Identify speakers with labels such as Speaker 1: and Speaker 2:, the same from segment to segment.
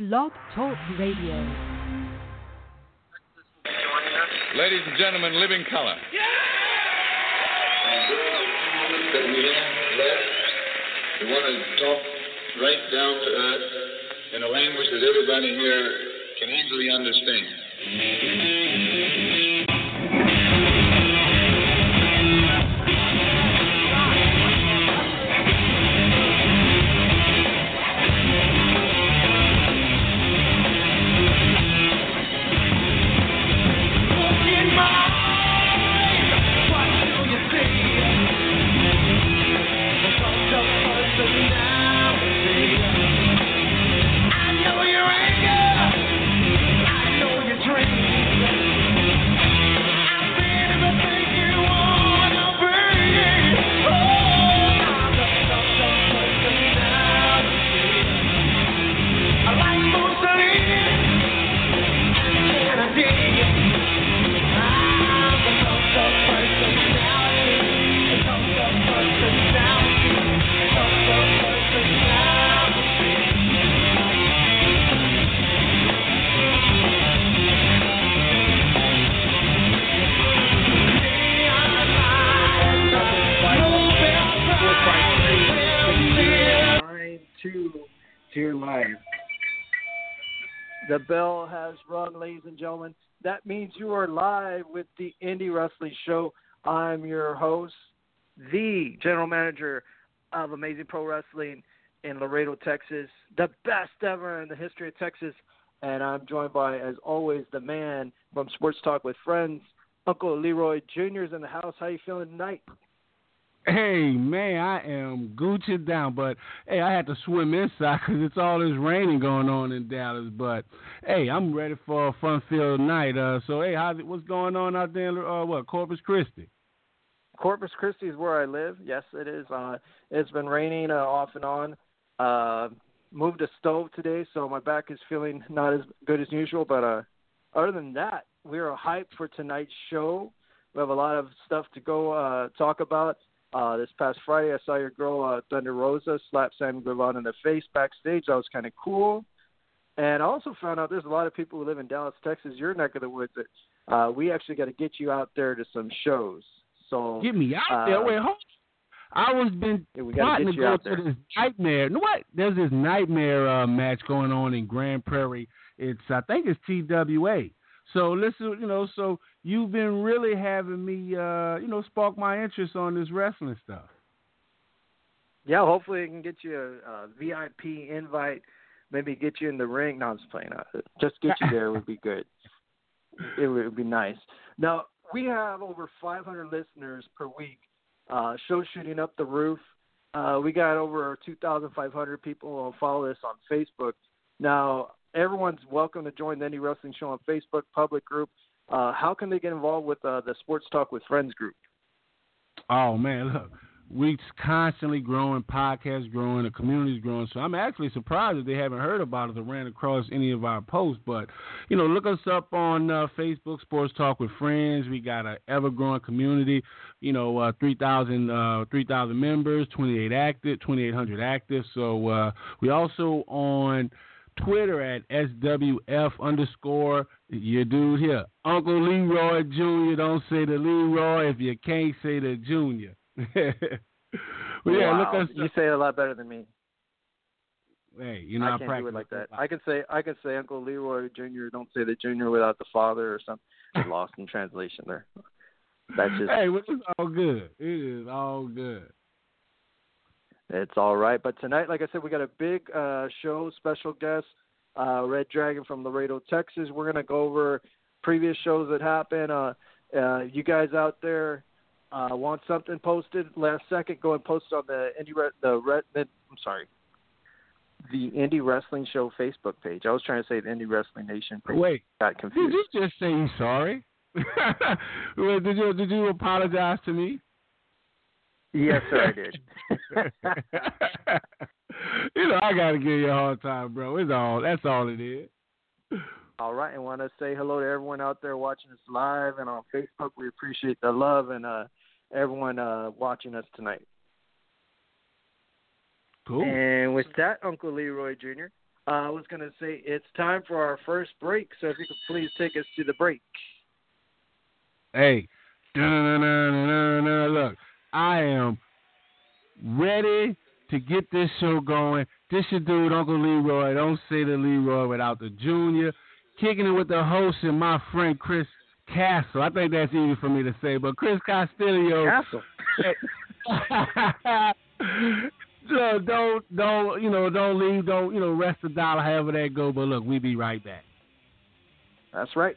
Speaker 1: Blog Talk Radio.
Speaker 2: Ladies and gentlemen, Living Color.
Speaker 3: that we have left. We want to talk right down to earth in a language that everybody here can easily understand.
Speaker 4: Bell has rung, ladies and gentlemen. That means you are live with the Indie Wrestling Show. I'm your host, the general manager of Amazing Pro Wrestling in Laredo, Texas, the best ever in the history of Texas. And I'm joined by, as always, the man from Sports Talk with Friends, Uncle Leroy Jr. is in the house. How you feeling tonight?
Speaker 5: Hey man, I am Gucci down, but hey, I had to swim inside because it's all this raining going on in Dallas. But hey, I'm ready for a fun-filled night. Uh, so hey, how, what's going on out there? Uh, what Corpus Christi?
Speaker 4: Corpus Christi is where I live. Yes, it is. Uh, it's been raining uh, off and on. Uh, moved a stove today, so my back is feeling not as good as usual. But uh, other than that, we are hyped for tonight's show. We have a lot of stuff to go uh, talk about. Uh, this past Friday, I saw your girl uh, Thunder Rosa slap Sammy Guevara in the face backstage. That was kind of cool. And I also found out there's a lot of people who live in Dallas, Texas, your neck of the woods. That uh, we actually got to get you out there to some shows. So
Speaker 5: Get me out
Speaker 4: uh,
Speaker 5: there. Wait, hold. I was been
Speaker 4: Yeah,
Speaker 5: plotting to go
Speaker 4: out
Speaker 5: to
Speaker 4: there.
Speaker 5: this nightmare. You know what? There's this nightmare uh, match going on in Grand Prairie. It's I think it's TWA. So listen, you know, so you've been really having me, uh, you know, spark my interest on this wrestling stuff.
Speaker 4: Yeah, hopefully I can get you a, a VIP invite. Maybe get you in the ring. No, I'm just playing. Uh, Just get you there would be good. It would, be nice. Now we have over 500 listeners per week. Uh, show shooting up the roof. Uh, we got over 2,500 people who follow us on Facebook. Now everyone's welcome to join the Indie Wrestling Show on Facebook public group. Uh, how can they get involved with uh, the Sports Talk with Friends group?
Speaker 5: Oh man, look—we're constantly growing, podcasts growing, the community's growing. So I'm actually surprised that they haven't heard about us or ran across any of our posts. But you know, look us up on uh, Facebook, Sports Talk with Friends. We got an ever growing community. You know, uh, 3,000 uh, 3,000 members, 28 active, 2,800 active. So uh, we also on Twitter at SWF underscore your dude here. Uncle Leroy Jr. Don't say the Leroy if you can't say the Junior. well, yeah,
Speaker 4: wow.
Speaker 5: look us
Speaker 4: You say it a lot better than me.
Speaker 5: Hey, you know,
Speaker 4: I
Speaker 5: I,
Speaker 4: can't
Speaker 5: practice
Speaker 4: do it like that. I can say I can say Uncle Leroy Jr. Don't say the Junior without the father or something. Get lost in translation there. That's just
Speaker 5: Hey, well, it's all good. It is all good.
Speaker 4: It's all right. But tonight, like I said, we got a big uh, show, special guest, uh, Red Dragon from Laredo, Texas. We're gonna go over previous shows that happened. Uh, uh, you guys out there uh, want something posted last second? Go and post on the indie Re- the Red. I'm sorry. The Indie Wrestling Show Facebook page. I was trying to say the Indie Wrestling Nation page.
Speaker 5: Wait,
Speaker 4: Got confused.
Speaker 5: did you just say sorry? Did you did you apologize to me?
Speaker 4: Yes, sir, I did.
Speaker 5: you know, I gotta give you a hard time, bro. It's all that's all it is.
Speaker 4: All right, and want to say hello to everyone out there watching us live and on Facebook. We appreciate the love and uh, everyone uh, watching us tonight.
Speaker 5: Cool.
Speaker 4: And with that, Uncle Leroy Jr., uh, I was going to say it's time for our first break. So if you could please take us to the break.
Speaker 5: Hey, look, I am ready to get this show going. This your dude, Uncle Leroy. Don't say the Leroy without the Junior. Kicking it with the host and my friend Chris Castle. I think that's easy for me to say, but Chris Castillo.
Speaker 4: Castle.
Speaker 5: so don't don't you know don't leave don't you know rest a dollar however that go. But look, we be right back.
Speaker 4: That's right.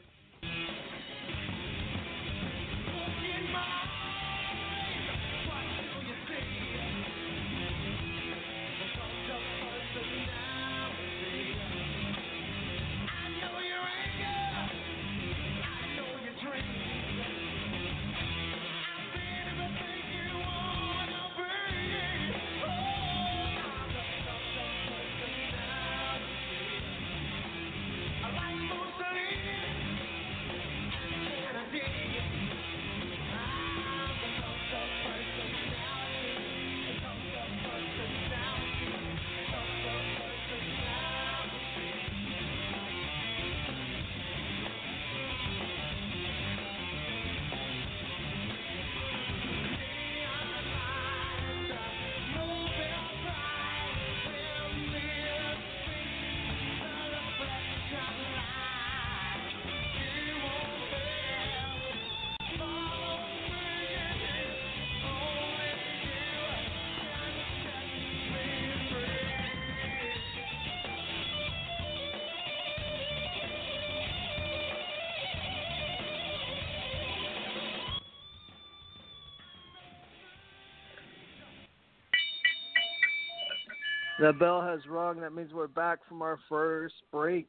Speaker 4: The bell has rung. That means we're back from our first break.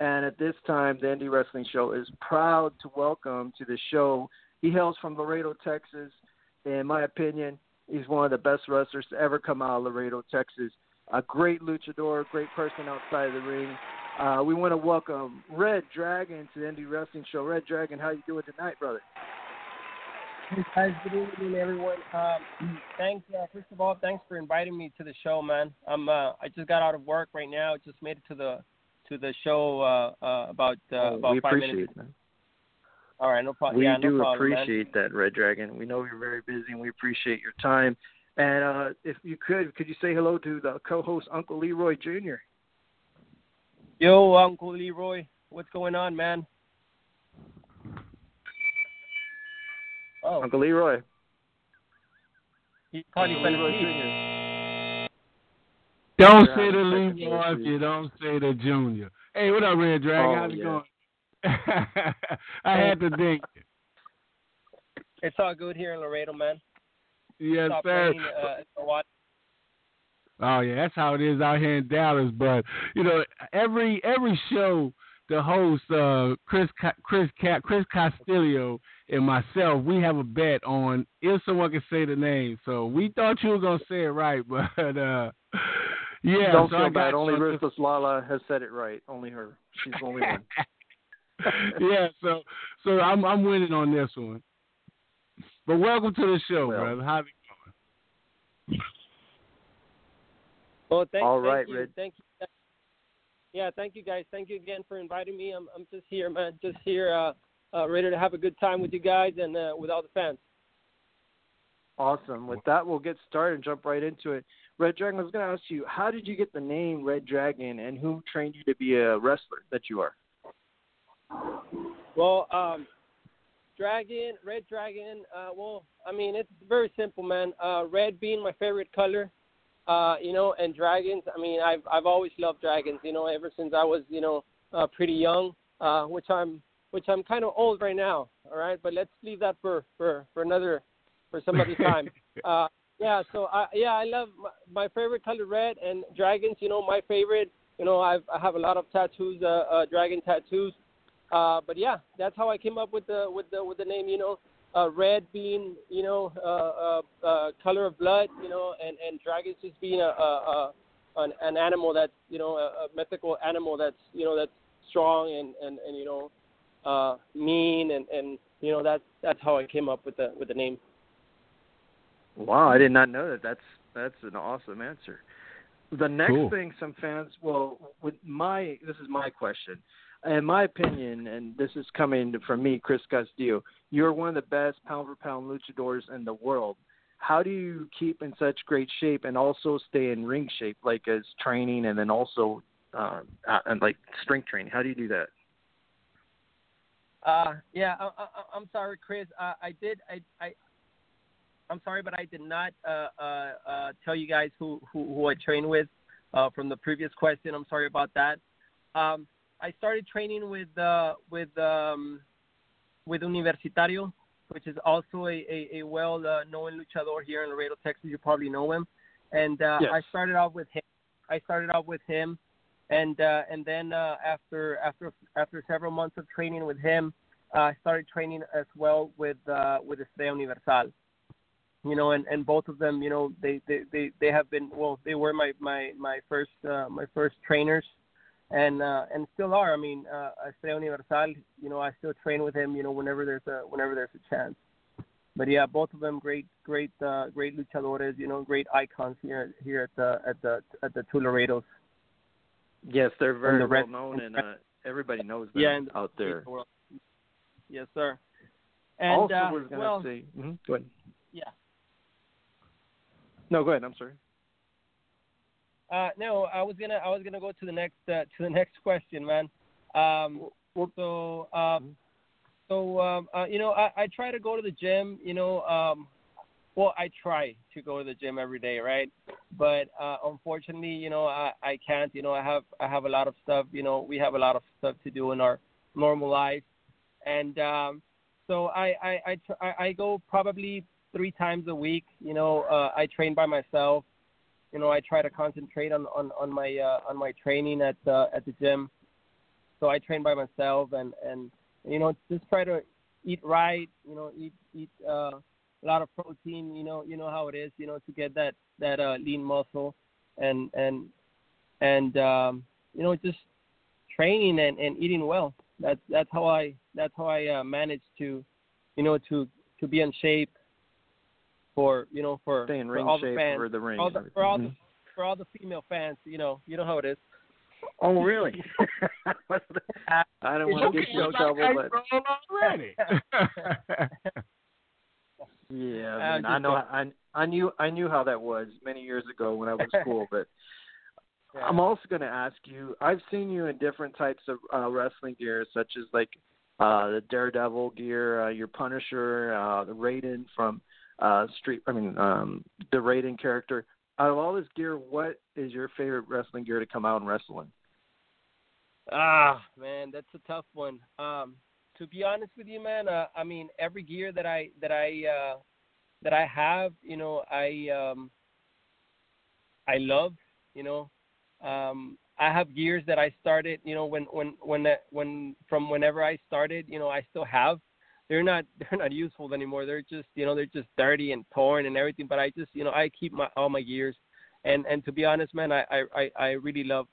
Speaker 4: And at this time, the Indie Wrestling Show is proud to welcome to the show. He hails from Laredo, Texas. In my opinion, he's one of the best wrestlers to ever come out of Laredo, Texas. A great luchador, great person outside of the ring. Uh, we want to welcome Red Dragon to the Indie Wrestling Show. Red Dragon, how you doing tonight, brother?
Speaker 1: Hey guys, good evening, everyone. Um, thanks. Uh, first of all, thanks for inviting me to the show, man. I'm. Uh, I just got out of work right now. Just made it to the to the show uh, uh, about uh,
Speaker 4: oh,
Speaker 1: about
Speaker 4: we
Speaker 1: five
Speaker 4: appreciate
Speaker 1: minutes.
Speaker 4: It, man.
Speaker 1: All right, no problem.
Speaker 4: We
Speaker 1: yeah,
Speaker 4: do
Speaker 1: no problem,
Speaker 4: appreciate
Speaker 1: man.
Speaker 4: that, Red Dragon. We know you're very busy, and we appreciate your time. And uh, if you could, could you say hello to the co-host Uncle Leroy Jr.
Speaker 1: Yo, Uncle Leroy, what's going on, man? Oh,
Speaker 4: Uncle Leroy.
Speaker 1: he called you
Speaker 4: Uncle Leroy
Speaker 1: Junior.
Speaker 5: Don't
Speaker 4: We're
Speaker 5: say
Speaker 4: having
Speaker 5: the
Speaker 4: technical
Speaker 5: Leroy if you don't say the Junior. Hey, what up, Red Dragon?
Speaker 4: Oh,
Speaker 5: How's it
Speaker 4: yeah.
Speaker 5: going? I had to think.
Speaker 1: It's all good here in Laredo, man.
Speaker 5: Yes,
Speaker 1: Stop
Speaker 5: sir.
Speaker 1: playing, uh, for a while.
Speaker 5: Oh yeah, that's how it is out here in Dallas. But you know, every every show, the host uh, Chris Chris Chris Castillo and myself, we have a bet on if someone can say the name. So we thought you were gonna say it right, but uh, yeah.
Speaker 4: Don't
Speaker 5: so
Speaker 4: feel
Speaker 5: got
Speaker 4: bad. Only
Speaker 5: you.
Speaker 4: Ruthless Lala has said it right. Only her. She's the only one.
Speaker 5: yeah, so so I'm I'm winning on this one. But welcome to the show,
Speaker 4: Well.
Speaker 5: brother. How's it
Speaker 1: Well, thank,
Speaker 4: All
Speaker 1: thank
Speaker 4: right,
Speaker 1: you,
Speaker 4: Red.
Speaker 1: thank you. Yeah, thank you guys. Thank you again for inviting me. I'm I'm just here, man. Just here, uh, uh, ready to have a good time with you guys and uh, with all the fans.
Speaker 4: Awesome. With that, we'll get started and jump right into it. Red Dragon, I was going to ask you, how did you get the name Red Dragon, and who trained you to be a wrestler that you are?
Speaker 1: Well, um, Dragon, Red Dragon. Uh, well, I mean, it's very simple, man. Uh, red being my favorite color, uh, you know, and dragons. I mean, I've I've always loved dragons, you know, ever since I was, you know, uh, pretty young. Uh, which I'm which I'm kind of old right now. All right, but let's leave that for for for another for some other time. uh, yeah, so I yeah, I love my, my favorite color red and dragons. You know, my favorite. You know, I've I have a lot of tattoos, uh, uh, dragon tattoos. Uh, but yeah, that's how I came up with the with the with the name. You know, uh, red being you know uh, uh, uh, color of blood. You know, and and dragons just being a, a, a an, an animal that's you know a, a mythical animal that's you know that's strong and and and you know uh, mean and and you know that's that's how I came up with the with the name.
Speaker 4: Wow, I did not know that. That's that's an awesome answer. The next
Speaker 5: Cool.
Speaker 4: thing some fans, well, with my this is my question. In my opinion, and this is coming from me, Chris Castillo, you're one of the best pound for pound luchadors in the world. How do you keep in such great shape and also stay in ring shape, like as training and then also uh, and like strength training? How do you do that?
Speaker 1: Uh, yeah, I, I, I'm sorry, Chris. Uh, I did. I, I, I'm sorry, but I did not uh, uh, uh, tell you guys who, who, who I trained with uh, from the previous question. I'm sorry about that. Um, I started training with uh, with um, with Universitario, which is also a, a, a well uh, known luchador here in Laredo, Texas. You probably know him. And uh,
Speaker 4: yes.
Speaker 1: I started off with him. I started off with him, and uh, and then uh, after after after several months of training with him, uh, I started training as well with uh, with Estrella Universal you know, and, and both of them, you know, they, they, they, they have been well, they were my my my first uh, my first trainers, and uh, and still are. I mean, uh, Estrella Universal, you know, I still train with him, you know, whenever there's a whenever there's a chance. But yeah, both of them great great uh, great luchadores, you know, great icons here here at the at the at the two Laredos.
Speaker 4: Yes, they're very
Speaker 1: the
Speaker 4: well known, and uh, everybody knows them
Speaker 1: yeah,
Speaker 4: out there.
Speaker 1: Yes, sir. And
Speaker 4: also,
Speaker 1: uh,
Speaker 4: was going to
Speaker 1: well,
Speaker 4: say, mm-hmm, go ahead.
Speaker 1: Yeah.
Speaker 4: No, go ahead. I'm sorry.
Speaker 1: Uh, no, I was gonna I was gonna go to the next uh, to the next question, man. Um, so um, so um, uh, you know I, I try to go to the gym. You know, um, well I try to go to the gym every day, right? But uh, unfortunately, you know I, I can't. You know I have I have a lot of stuff. You know we have a lot of stuff to do in our normal life, and um, so I I I, tr- I I go probably three times a week. You know uh, I train by myself you know, I try to concentrate on on on my uh, on my training at uh, at the gym. So I train by myself and and you know just try to eat right. You know, eat eat uh, a lot of protein. You know, you know how it is. You know, to get that that uh, lean muscle and and and um, you know just training and, and eating well. That's that's how I that's how I uh, manage to you know to to be in shape for you know for,
Speaker 4: Stay in
Speaker 1: for
Speaker 4: ring
Speaker 1: all
Speaker 4: shape
Speaker 1: the fans,
Speaker 4: for the ring.
Speaker 1: all the, for all the
Speaker 4: Mhm.
Speaker 1: for all the female fans. You know, you know how it is.
Speaker 4: Oh, really? I don't want to get you in trouble, but
Speaker 5: already.
Speaker 4: yeah,
Speaker 1: I'm
Speaker 4: man, I know. I I knew I knew how that was many years ago when I was cool, but. I'm also going to ask you. I've seen you in different types of uh, wrestling gear, such as like uh, the Daredevil gear, uh, your Punisher, uh, the Raiden from uh, Street. I mean, um, the Raiden character. Out of all this gear, what is your favorite wrestling gear to come out and wrestle in?
Speaker 1: Ah, man, that's a tough one. Um, to be honest with you, man, uh, I mean, every gear that I that I uh, that I have, you know, I um, I love, you know, um, I have gears that I started, you know, when when when when from whenever I started, you know, I still have. They're not they're not useful anymore. They're just you know they're just dirty and torn and everything. But I just you know I keep my all my gears, and and to be honest, man, I I I really love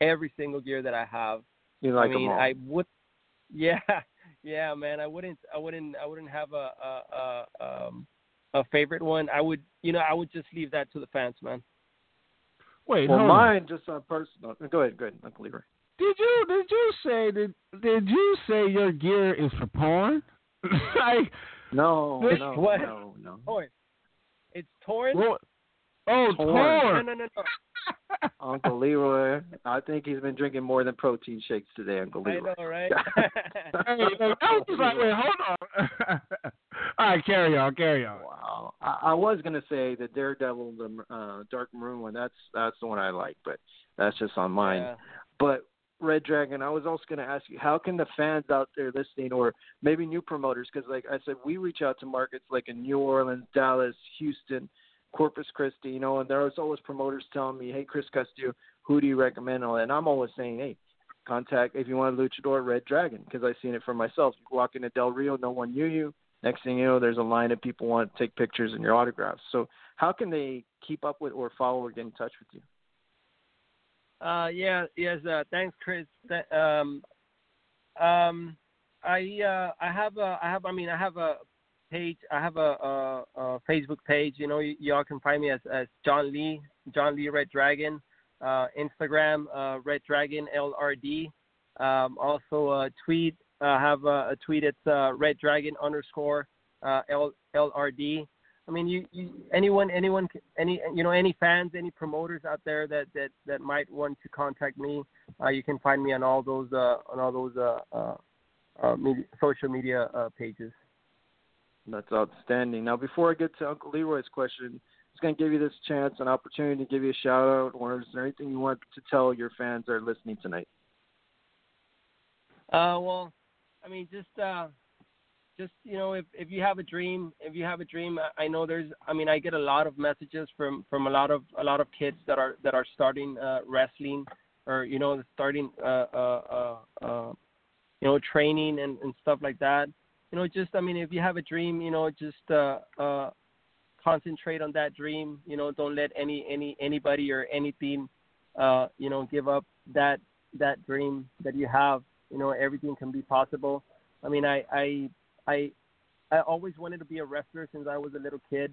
Speaker 1: every single gear that I have.
Speaker 4: You like
Speaker 1: I mean,
Speaker 4: them all.
Speaker 1: I would, yeah, yeah, man. I wouldn't, I wouldn't, I wouldn't have a a a, um, a favorite one. I would, you know, I would just leave that to the fans, man.
Speaker 5: Wait,
Speaker 4: well,
Speaker 5: hold on.
Speaker 4: mine just on personal. Go ahead, go ahead, Uncle Leroy.
Speaker 5: Did you did you say did did you say your gear is for porn? like
Speaker 4: No,
Speaker 1: Which
Speaker 4: no,
Speaker 1: one?
Speaker 4: no, no.
Speaker 1: Torn. It's torn.
Speaker 5: what? Oh,
Speaker 4: Torn.
Speaker 1: No,
Speaker 5: torn.
Speaker 1: no, no, no.
Speaker 4: Uncle Leroy, I think he's been drinking more than protein shakes today, Uncle Leroy.
Speaker 1: I
Speaker 4: Leroy.
Speaker 1: know, right?
Speaker 5: Hey, I was like, wait, hold on. All right, carry on, carry on.
Speaker 4: Wow, I, I was gonna say the Daredevil, the uh, Dark Maroon one. That's that's the one I like, but that's just on mine.
Speaker 1: Yeah.
Speaker 4: But Red Dragon, I was also going to ask you, how can the fans out there listening, or maybe new promoters, because like I said, we reach out to markets like in New Orleans, Dallas, Houston, Corpus Christi, you know, and there's always promoters telling me, hey, Chris Castillo, who do you recommend? And I'm always saying, hey, contact if you want a luchador, Red Dragon, because I've seen it for myself. You walk into Del Rio, no one knew you. Next thing you know, there's a line of people want to take pictures and your autographs. So how can they keep up with or follow or get in touch with you?
Speaker 1: Uh, yeah, yes. Uh, thanks, Chris. Th- um, um, I uh, I have a I have I mean I have a page. I have a, a, a Facebook page. You know, y- y'all can find me as as John Lee, John Lee Red Dragon. uh, Instagram, uh, Red Dragon LRD. Um, also, a tweet. I have a, a tweet. It's uh, Red Dragon underscore uh, L, LRD. I mean, you, you, anyone, anyone, any, you know, any fans, any promoters out there that that that might want to contact me, uh, you can find me on all those uh, on all those uh, uh, uh, media, social media uh, pages.
Speaker 4: That's outstanding. Now, before I get to Uncle Leroy's question, I'm just going to give you this chance, an opportunity to give you a shout out, or is there anything you want to tell your fans that are listening tonight?
Speaker 1: Uh, well, I mean, just uh, just you know, if if you have a dream, if you have a dream, I know there's. I mean, I get a lot of messages from from a lot of a lot of kids that are that are starting uh, wrestling, or you know, starting uh, uh, uh, uh, you know, training and and stuff like that. You know, just I mean, if you have a dream, you know, just uh, uh, concentrate on that dream. You know, don't let any any anybody or anything, uh, you know, give up that that dream that you have. You know, everything can be possible. I mean, I I I I always wanted to be a wrestler since I was a little kid,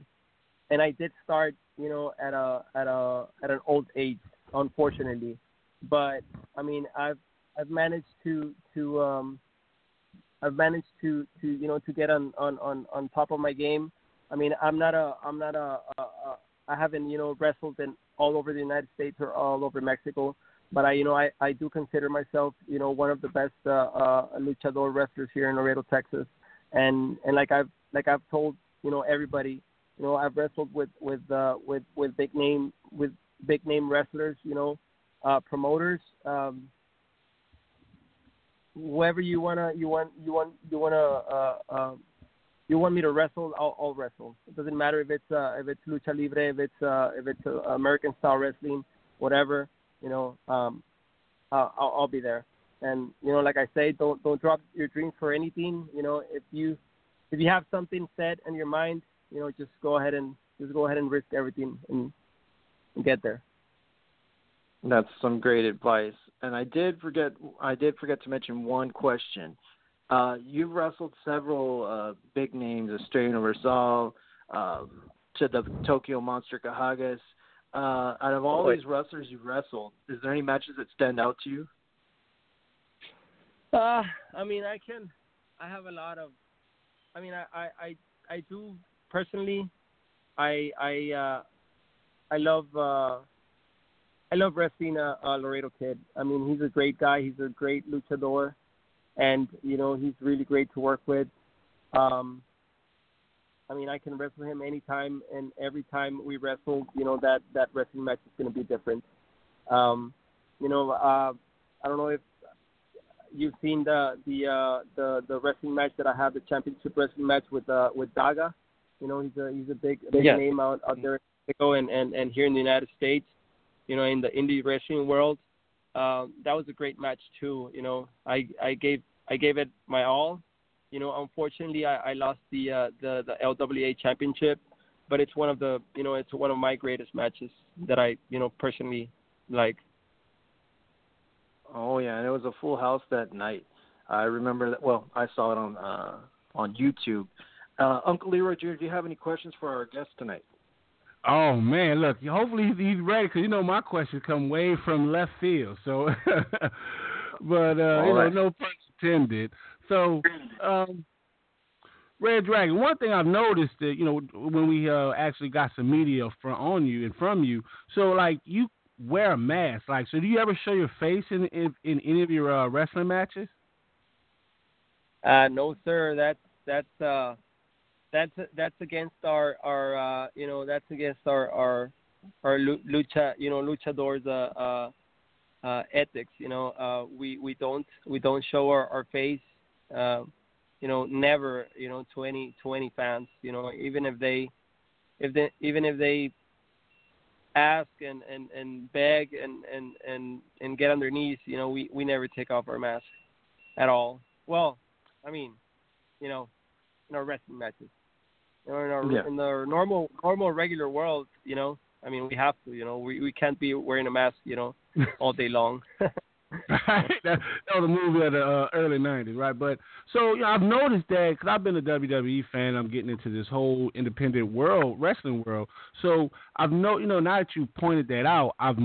Speaker 1: and I did start, you know, at a at a at an old age, unfortunately. But I mean, I've I've managed to to um I've managed to to you know to get on on on on top of my game. I mean, I'm not a I'm not a, a, a I haven't you know wrestled in all over the United States or all over Mexico, but I you know I I do consider myself you know one of the best uh, uh, luchador wrestlers here in Laredo, Texas and and like I've like I've told you know everybody, you know I've wrestled with with uh, with with big name with big name wrestlers, you know, uh, promoters, um, whoever you wanna you want you want you wanna uh, uh, you want me to wrestle, I'll, I'll wrestle. It doesn't matter if it's uh, if it's lucha libre, if it's uh, if it's uh, American style wrestling, whatever, you know, um, I'll, I'll be there. And you know, like I say, don't don't drop your dreams for anything. You know, if you if you have something set in your mind, you know, just go ahead and just go ahead and risk everything and, and get there.
Speaker 4: That's some great advice. And I did forget I did forget to mention one question. Uh, you've wrestled several uh, big names, Estrella Universal, uh, to the Tokyo Monster Kahagas. Uh, out of all these wrestlers you've wrestled, is there any matches that stand out to you?
Speaker 1: Uh, I mean, I can. I have a lot of. I mean, I I I, I do personally. I I uh, I love uh, I love wrestling a, a Laredo kid. I mean, he's a great guy. He's a great luchador, and you know he's really great to work with. Um, I mean, I can wrestle him anytime, and every time we wrestle, you know that that wrestling match is going to be different. Um, you know, uh, I don't know if you've seen the the uh, the the wrestling match that I have, the championship wrestling match with uh, with Daga. You know, he's a he's a big big name out out there in Mexico and, and and here in the United States. You know, in the indie wrestling world, um, that was a great match too. You know, I I gave I gave it my all. You know, unfortunately, I, I lost the uh, the the LWA championship, but it's one of the you know it's one of my greatest matches that I you know personally like.
Speaker 4: Oh yeah, and it was a full house that night. I remember that. Well, I saw it on uh, on YouTube. Uh, Uncle Leroy Jr., do you have any questions for our guest tonight?
Speaker 5: Oh man, look. Hopefully he's ready because you know my questions come way from left field. So, but uh, you
Speaker 4: right.
Speaker 5: know, no pun intended. So, um, Red Dragon. One thing I've noticed that you know when we uh, actually got some media from on you and from you. So like you wear a mask. Like, so do you ever show your face in in, in any of your uh, wrestling matches?
Speaker 1: Uh, no, sir. That's that's uh, that's that's against our our uh, you know that's against our our our lucha you know luchadors uh, uh, uh, ethics. You know, uh, we we don't we don't show our our face. Uh, you know, never. You know, to any to any fans. You know, even if they if they even if they ask and, and, and beg and, and, and, and get on their knees, you know, we, we never take off our mask at all. Well, I mean, you know, in our wrestling matches. You know, in our
Speaker 4: yeah.
Speaker 1: in our normal normal regular world, you know, I mean we have to, you know, we, we can't be wearing a mask, you know, all day long.
Speaker 5: that, that was a movie of the uh, early '90s, right? But so you know, I've noticed that because I've been a WWE fan, I'm getting into this whole independent world, wrestling world. So I've know, you know, now that you pointed that out, I've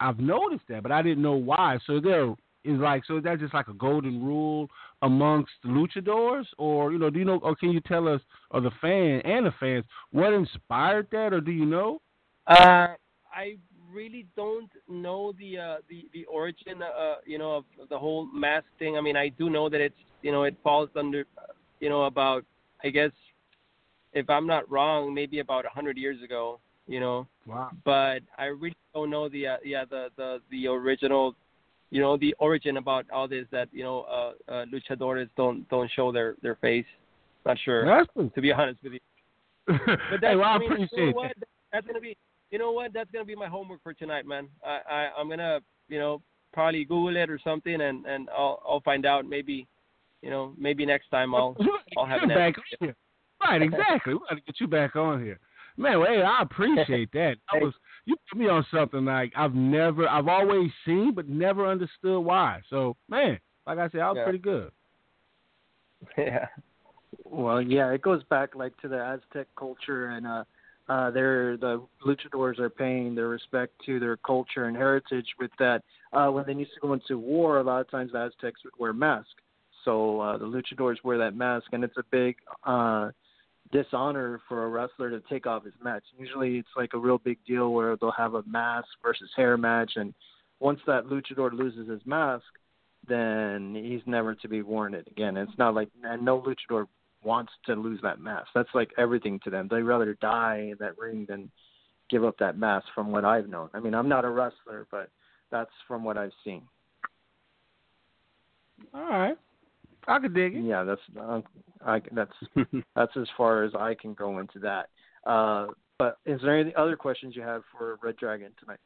Speaker 5: I've noticed that, but I didn't know why. So there is like so that's just like a golden rule amongst the luchadors, or you know, do you know, or can you tell us, or the fan and the fans, what inspired that, or do you know?
Speaker 1: Uh, I really don't know the uh, the the origin, uh, you know, of, the whole mask thing. I mean, I do know that it's you know it falls under, you know, about I guess if I'm not wrong, maybe about a hundred years ago. You know.
Speaker 5: Wow.
Speaker 1: But I really don't know the uh, yeah the the the original, you know, the origin about all this that you know uh, uh luchadores don't don't show their their face. Not sure.
Speaker 5: That's
Speaker 1: to be honest with you. But that's,
Speaker 5: hey, well, I,
Speaker 1: mean,
Speaker 5: appreciate
Speaker 1: you know
Speaker 5: that.
Speaker 1: That's gonna be you know what? That's gonna be my homework for tonight, man. I, I I'm gonna you know probably Google it or something, and and I'll I'll find out. Maybe you know maybe next time I'll I'll have
Speaker 5: Get
Speaker 1: an
Speaker 5: back
Speaker 1: answer.
Speaker 5: on here. Right, exactly. we got to get you back on here, man. Well, hey, I appreciate that. I was you put me on something like I've never, I've always seen, but never understood why. So, man, like I said, I was
Speaker 1: Yeah.
Speaker 5: pretty good.
Speaker 1: yeah.
Speaker 4: Well, yeah, it goes back like to the Aztec culture, and uh, uh, they're the luchadors are paying their respect to their culture and heritage with that. Uh, when they used to go into war, a lot of times the Aztecs would wear masks, so uh, the luchadors wear that mask, and it's a big uh, dishonor for a wrestler to take off his match. Usually, it's like a real big deal where they'll have a mask versus hair match, and once that luchador loses his mask, then he's never to be worn it again. It's not like and no luchador wants to lose that mask. That's like everything to them. They'd rather die in that ring than give up that mask from what I've known. I mean, I'm not a wrestler, but that's from what I've seen.
Speaker 5: All right, I could dig it.
Speaker 4: Yeah, that's uh, I that's that's as far as I can go into that. Uh, but is there any other questions you have for Red Dragon tonight?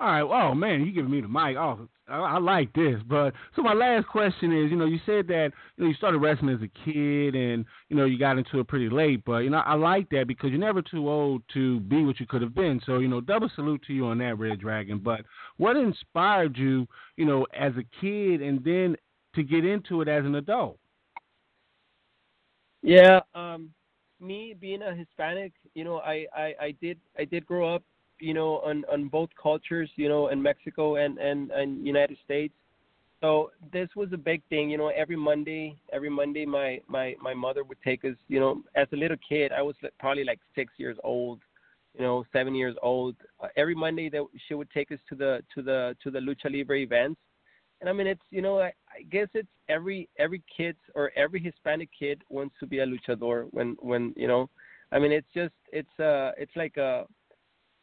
Speaker 5: All right. Oh man, you giving me the mic. Oh, I, I like this. But so my last question is, you know, you said that you know you started wrestling as a kid, and you know you got into it pretty late. But you know, I like that because you're never too old to be what you could have been. So you know, double salute to you on that, Red Dragon. But what inspired you, you know, as a kid, and then to get into it as an adult?
Speaker 1: Yeah, um, me being a Hispanic, you know, I, I, I did I did grow up, you know, on, on both cultures, you know, in Mexico and, and, and United States. So this was a big thing, you know. Every Monday, every Monday, my, my, my mother would take us, you know, as a little kid. I was probably like six years old, you know, seven years old. Uh, every Monday that she would take us to the to the to the lucha libre events, and I mean, it's you know, I, I guess it's every every kid or every Hispanic kid wants to be a luchador when when you know, I mean, it's just it's uh it's like a,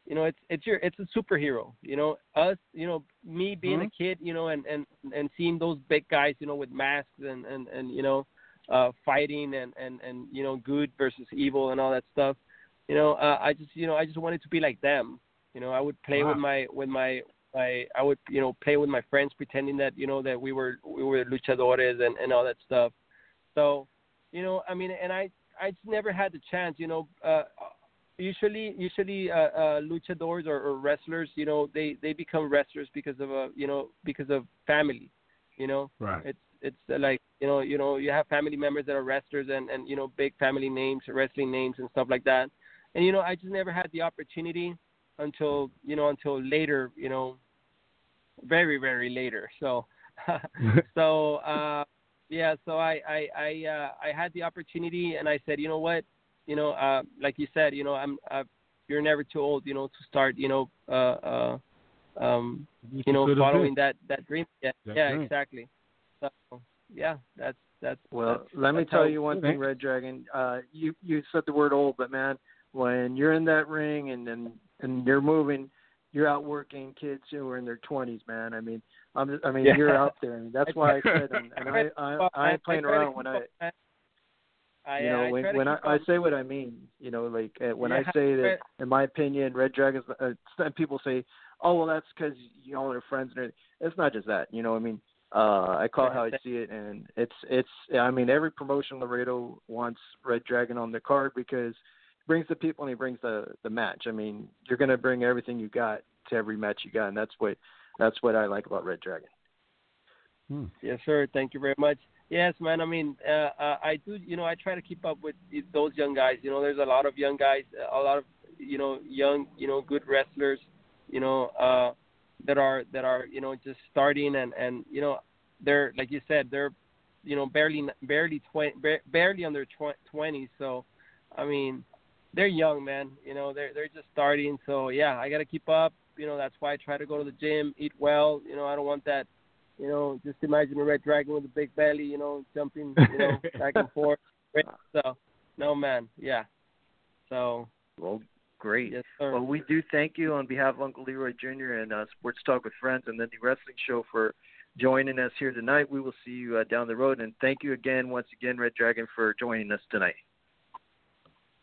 Speaker 1: you know, it's it's your it's a superhero, you know, us, you know, me being a kid, you know, and and and seeing those big guys, you know, with masks and and and you know, uh fighting and and and you know, good versus evil and all that stuff, you know, uh, I just you know I just wanted to be like them, you know, I would play with my with my I I would you know play with my friends pretending that you know that we were we were luchadores and and all that stuff. So, you know, I mean, and I I just never had the chance, you know. Uh, usually, usually, uh, uh, luchadors or, or wrestlers, you know, they they become wrestlers because of a you know because of family, you know.
Speaker 5: Right.
Speaker 1: It's it's uh, like you know you know you have family members that are wrestlers and and you know big family names, wrestling names and stuff like that. And you know, I just never had the opportunity until you know until later, you know, very very later. So so uh yeah so i i i uh i had the opportunity and i said you know what you know uh like you said you know i'm uh, you're never too old you know to start you know uh uh um you know following that that dream yeah
Speaker 5: That
Speaker 1: yeah
Speaker 5: dream.
Speaker 1: exactly so yeah that's that's
Speaker 4: Well,
Speaker 1: that's,
Speaker 4: let me tell you one thing, Red Dragon. Uh, you you said the word old, but man, when you're in that ring and and and you're moving, you're out working kids who are in their twenties, man. I mean, I'm I mean
Speaker 1: Yeah.
Speaker 4: you're out there, and that's why I said, and, and I I I ain't playing around when I
Speaker 1: man. I,
Speaker 4: you know
Speaker 1: I
Speaker 4: when when I, I say what I mean, you know, like uh, when I say that,
Speaker 1: but-
Speaker 4: in my opinion, Red Dragons. Uh, some people say, oh well, that's because you all are friends and everything. It's not just that, you know. I mean, uh, I call it how I see it, and it's it's. I mean, every promotion Laredo wants Red Dragon on the card because he brings the people and he brings the the match. I mean, you're gonna bring everything you got to every match you got, and that's what that's what I like about Red Dragon.
Speaker 5: Hmm.
Speaker 1: Yes, sir. Thank you very much. Yes, man. I mean, uh, uh, I do. You know, I try to keep up with those young guys. You know, there's a lot of young guys, a lot of you know young, you know, good wrestlers. you know, uh, that are that are you know just starting and and you know they're like you said they're you know barely barely twenty barely under twenty. So, I mean, they're young, man. You know, they're they're just starting. So yeah, I got to keep up. You know, that's why I try to go to the gym, eat well. You know, I don't want that. You know, just imagine a red dragon with a big belly. You know, jumping. You know, back and forth. So, no, man. Yeah. So.
Speaker 4: Well, great.
Speaker 1: Yes, sir.
Speaker 4: Well, we do thank you on behalf of Uncle Leroy Jr. and uh, Sports Talk with Friends and then the Wrestling Show for joining us here tonight. We will see you uh, down the road. And thank you again, once again, Red Dragon, for joining us tonight.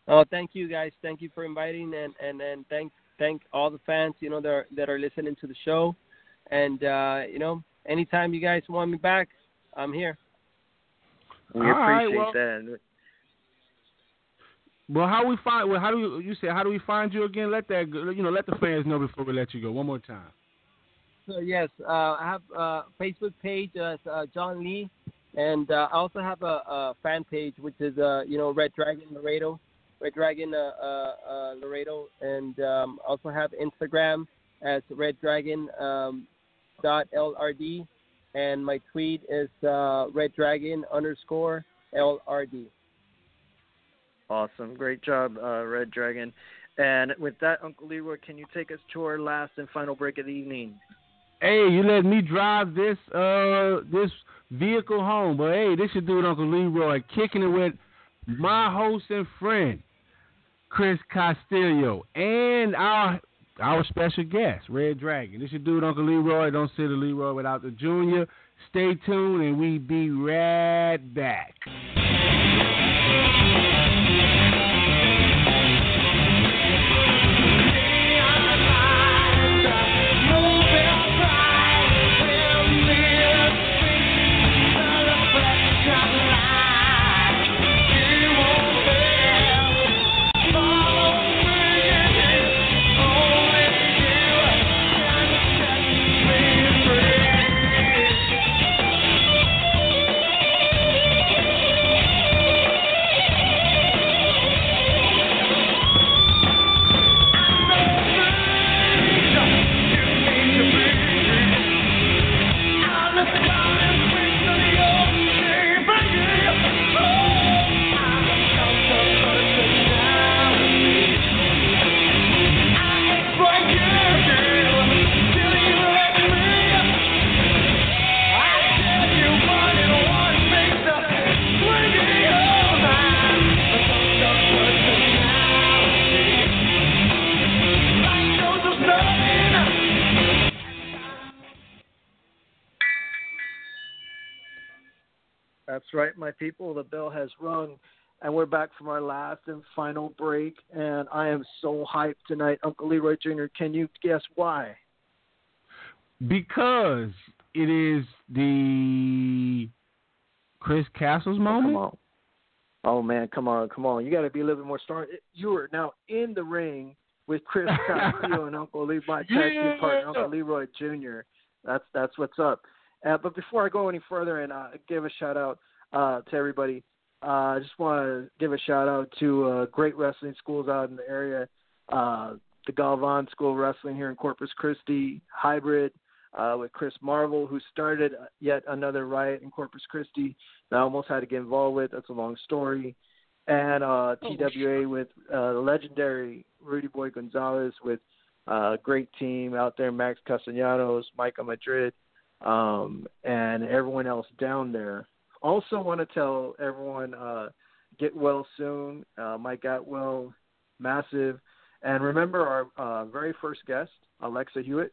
Speaker 1: Oh, thank you guys. Thank you for inviting and and and thank thank all the fans you know that are, that are listening to the show. And uh, you know, anytime you guys want me back, I'm here.
Speaker 4: We
Speaker 5: All right,
Speaker 4: appreciate
Speaker 5: well-
Speaker 4: that.
Speaker 5: Well, how we find? Well, how do you? You say how do we find you again? Let that you know. Let the fans know before we let you go. One more time.
Speaker 1: So yes, uh, I have a Facebook page as uh, John Lee, and uh, I also have a, a fan page which is uh, you know Red Dragon Laredo, Red Dragon uh, uh, uh, Laredo, and um, also have Instagram as Red Dragon um, dot LRD, and my tweet is uh, Red Dragon underscore LRD.
Speaker 4: Awesome. Great job, uh, Red Dragon. And with that, Uncle Leroy, can you take us to our last and final break of the evening?
Speaker 5: Hey, you let me drive this uh this vehicle home, but hey, this should do it, Uncle Leroy, kicking it with my host and friend, Chris Castillo, and our our special guest, Red Dragon. This should dude, Uncle Leroy. Don't say the Leroy without the Junior. Stay tuned, and we be right back.
Speaker 4: People. The bell has rung, and we're back from our last and final break. And I am so hyped tonight, Uncle Leroy Jr. Can you guess why?
Speaker 5: Because it is the Chris Castles moment.
Speaker 4: Come on. Oh man, come on, come on! You got to be a little bit more strong. You are now in the ring with Chris Castillo and Uncle Lee, my tag team partner, Uncle Leroy Jr. That's that's what's up. Uh, but before I go any further and uh, give a shout out uh, to everybody, uh, I just want to give a shout out to uh, great wrestling schools out in the area. Uh, the Galvan School of Wrestling here in Corpus Christi, Hybrid uh, with Chris Marvel, who started yet another riot in Corpus Christi that I almost had to get involved with. That's a long story. And uh, TWA with uh, the legendary Rudy Boy Gonzalez with uh, great team out there, Max Castellanos, Micah Madrid, um, and everyone else down there. Also, want to tell everyone uh, get well soon. Uh, Mike Atwell, massive. And remember our uh, very first guest, Alexa Hewitt.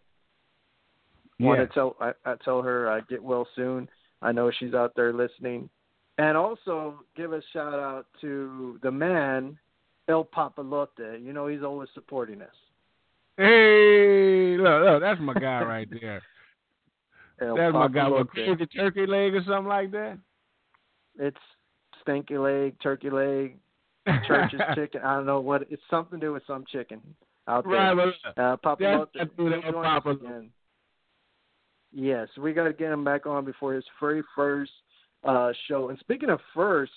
Speaker 4: Want to tell I, I tell her uh, get well soon. I know she's out there listening. And also give a shout out to the man, El Papalote. You know he's always supporting us.
Speaker 5: Hey, look, look, that's my guy right there.
Speaker 4: El
Speaker 5: That's my guy. What,
Speaker 4: Papalote.
Speaker 5: crazy turkey leg or something like that?
Speaker 4: It's stinky leg, turkey leg, church's chicken. I don't know what. It's something to do with some chicken out there.
Speaker 5: Right, look,
Speaker 4: Uh, Papalote,
Speaker 5: That's- that's
Speaker 4: he'll
Speaker 5: El
Speaker 4: join us
Speaker 5: Papalote.
Speaker 4: again. Yes, we got to get him back on before his very first uh, show. And speaking of first,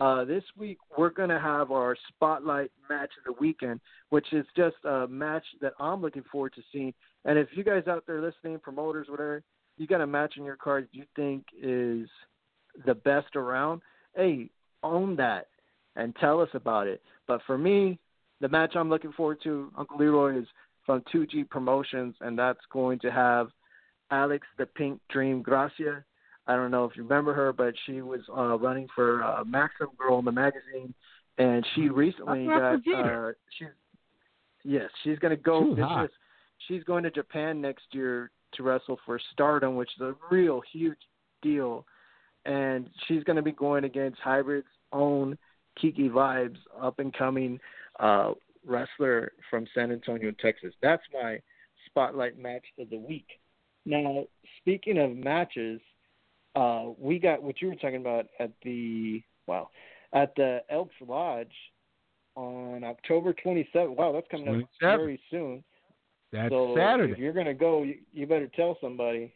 Speaker 4: Uh, this week we're gonna have our spotlight match of the weekend, which is just a match that I'm looking forward to seeing. And if you guys out there listening, promoters, whatever, you got a match in your card you think is the best around, hey, own that and tell us about it. But for me, the match I'm looking forward to, Uncle Leroy, is from 2G Promotions, and that's going to have Alex the Pink Dream Gracia. I don't know if you remember her, but she was uh, running for uh, Maxim Girl in the magazine, and she recently got. Uh, she's yes, she's going to go.
Speaker 5: She's
Speaker 4: she's going to Japan next year to wrestle for Stardom, which is a real huge deal, and she's going to be going against Hybrid's own Kiki Vibes, up and coming uh, wrestler from San Antonio, Texas. That's my spotlight match of the week. Now, speaking of matches, uh, we got what you were talking about at the well at the Elks Lodge on October 27th. Wow, that's coming
Speaker 5: 27th.
Speaker 4: up very soon.
Speaker 5: That's
Speaker 4: so
Speaker 5: Saturday.
Speaker 4: If you're gonna go, you, you better tell somebody.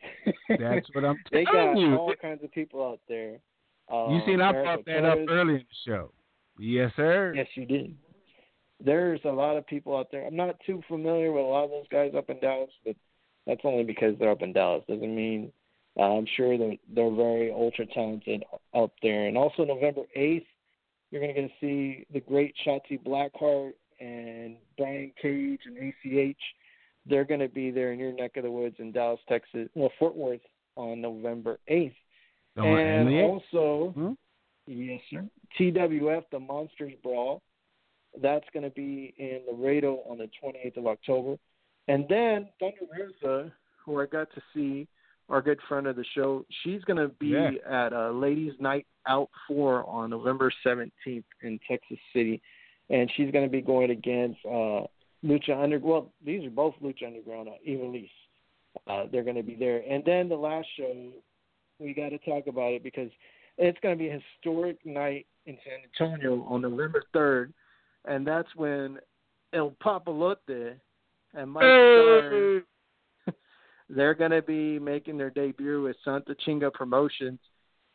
Speaker 5: That's what I'm telling you.
Speaker 4: they got
Speaker 5: you.
Speaker 4: all kinds of people out there. Uh,
Speaker 5: You seen I
Speaker 4: Eric
Speaker 5: brought that up early in the show. Yes, sir.
Speaker 4: Yes, you did. There's a lot of people out there. I'm not too familiar with a lot of those guys up in Dallas, but that's only because they're up in Dallas. Doesn't mean uh, I'm sure that they're very ultra talented up there. And also November 8th, you're going to get to see the great Shotzi Blackheart and Brian Cage and ACH. They're going to be there in your neck of the woods in Dallas, Texas, well, Fort Worth on November 8th.
Speaker 5: Oh,
Speaker 4: and
Speaker 5: the-
Speaker 4: also,
Speaker 5: Hmm?
Speaker 4: yes, sir. TWF, the Monsters Brawl. That's going to be in Laredo on the 28th of October. And then Thunder Rosa, who I got to see, our good friend of the show, she's going to be
Speaker 5: Yeah.
Speaker 4: at a Ladies Night Out 4 on November 17th in Texas City. And she's going to be going against uh, Lucha Underground. Well, these are both Lucha Underground, uh, Ivelisse. Uh, they're going to be there. And then the last show, we got to talk about it because it's going to be a historic night in San Antonio on November 3rd. And that's when El Papalote and Mike Stern, they're going to be making their debut with Santa Chinga Promotions.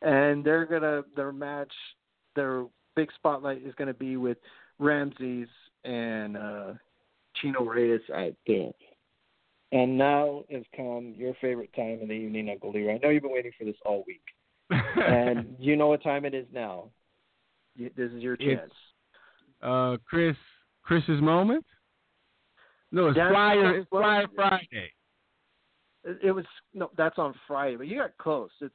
Speaker 4: And they're going to, their match, their big spotlight is going to be with Ramses and uh, Chino Reyes out there. And now has come your favorite time in the evening, Uncle Leroy. I know you've been waiting for this all week. And you know what time it is now. This is your
Speaker 5: It's-
Speaker 4: chance.
Speaker 5: uh, Chris, Chris's moment. No, it's
Speaker 4: That's-
Speaker 5: Flyer. It's Flyer Friday.
Speaker 4: It, it was no, that's on Friday, but you got close. It's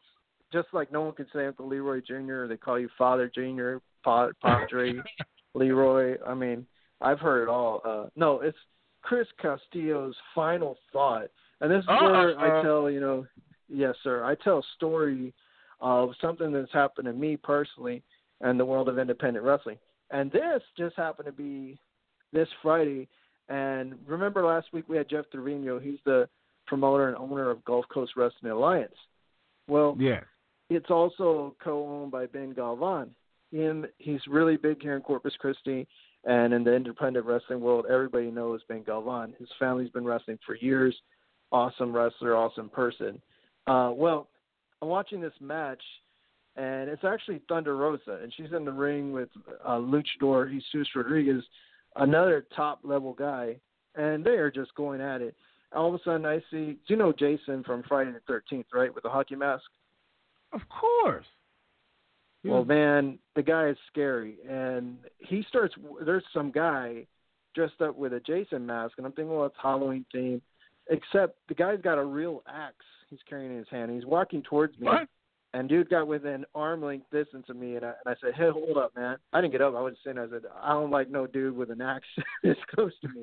Speaker 4: just like no one can say Uncle Leroy Jr. They call you Father Jr. Pa, Padre Leroy. I mean, I've heard it all. Uh, no, it's Chris Castillo's final thought, and this is
Speaker 5: Uh,
Speaker 4: where I
Speaker 5: uh.
Speaker 4: tell you know, yes, sir. I tell a story of something that's happened to me personally and the world of independent wrestling, and this just happened to be this Friday. And remember last week we had Jeff Trevino. He's the promoter and owner of Gulf Coast Wrestling Alliance. Well,
Speaker 5: Yeah.
Speaker 4: it's also co-owned by Ben Galvan. Him, he's really big here in Corpus Christi and in the independent wrestling world. Everybody knows Ben Galvan. His family's been wrestling for years. Awesome wrestler, awesome person. Uh, well, I'm watching this match, and it's actually Thunder Rosa, and she's in the ring with uh, Luchador Jesus Rodriguez, another top level guy, and they are just going at it. All of a sudden, I see, you know Jason from Friday the 13th, right, with the hockey mask?
Speaker 5: Of course.
Speaker 4: Well, man, the guy is scary, and he starts. There's some guy dressed up with a Jason mask, and I'm thinking, well, it's Halloween theme. Except the guy's got a real axe he's carrying in his hand. And He's walking towards me,
Speaker 5: What?
Speaker 4: and dude got within arm length distance of me, and I, and I said, "Hey, hold up, man!" I didn't get up. I was sitting. I said, "I don't like no dude with an axe this close to me."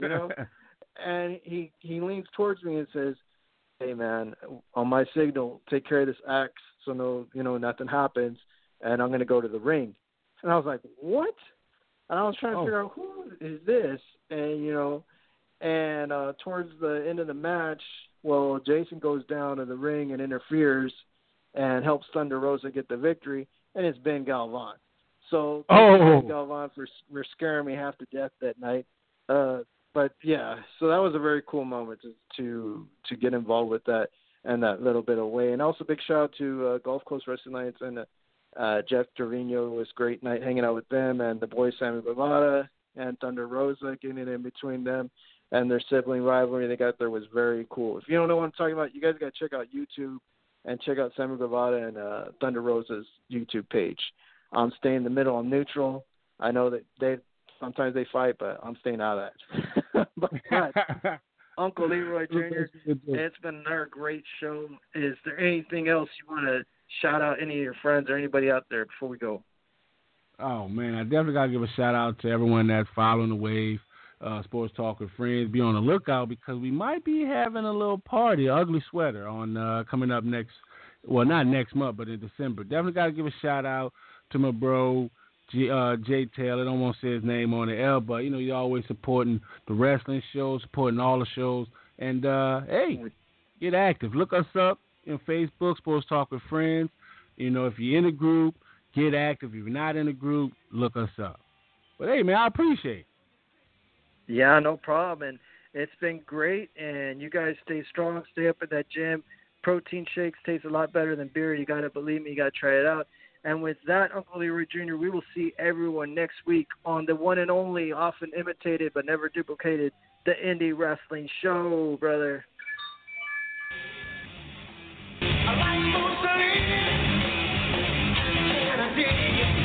Speaker 4: you know? and he he leans towards me and says, "Hey man, on my signal, take care of this axe so no you know nothing happens, and I'm gonna go to the ring." And I was like, "What?" And I was trying to
Speaker 5: Oh.
Speaker 4: figure out who is this, and you know, and uh towards the end of the match, well, Jason goes down to the ring and interferes, and helps Thunder Rosa get the victory, and it's Ben Galvan. So
Speaker 5: Oh.
Speaker 4: Ben Galvan for for scaring me half to death that night. Uh, but yeah, so that was a very cool moment to to, to get involved with that and that little bit of way. And also big shout out to uh, Gulf Coast Wrestling Alliance and uh, Uh, Jeff Trevino was great night hanging out with them and the boys Sammy Guevara and Thunder Rosa getting in between them and their sibling rivalry they got there was very cool. If you don't know what I'm talking about, you guys got to check out YouTube and check out Sammy Guevara and uh, Thunder Rosa's YouTube page. I'm staying in the middle. I'm neutral. I know that they sometimes they fight, but I'm staying out of that. but, but Uncle Leroy Jr., it's been another great show. Is there anything else you want to shout out any of your friends or anybody out there before we go?
Speaker 5: Oh man, I definitely gotta give a shout out to everyone that's following the wave. Uh, Sports Talk with Friends. Be on the lookout because we might be having a little party, ugly sweater, on uh, coming up next. Well, not next month, but in December. Definitely got to give a shout out to my bro G, uh, Jay Taylor. I don't want to say his name on the air, but you know you're always supporting the wrestling shows, supporting all the shows, and uh, hey, get active. Look us up in Facebook, Sports Talk with Friends. You know if you're in a group, get active. If you're not in a group, look us up. But hey, man, I appreciate. it.
Speaker 4: Yeah, no problem. And it's been great. And you guys stay strong, stay up at that gym. Protein shakes taste a lot better than beer. You got to believe me. You got to try it out. And with that, Uncle Leroy Jr., we will see everyone next week on the one and only, often imitated but never duplicated, the Indie Wrestling Show, brother. I like Mussolini and I dig it?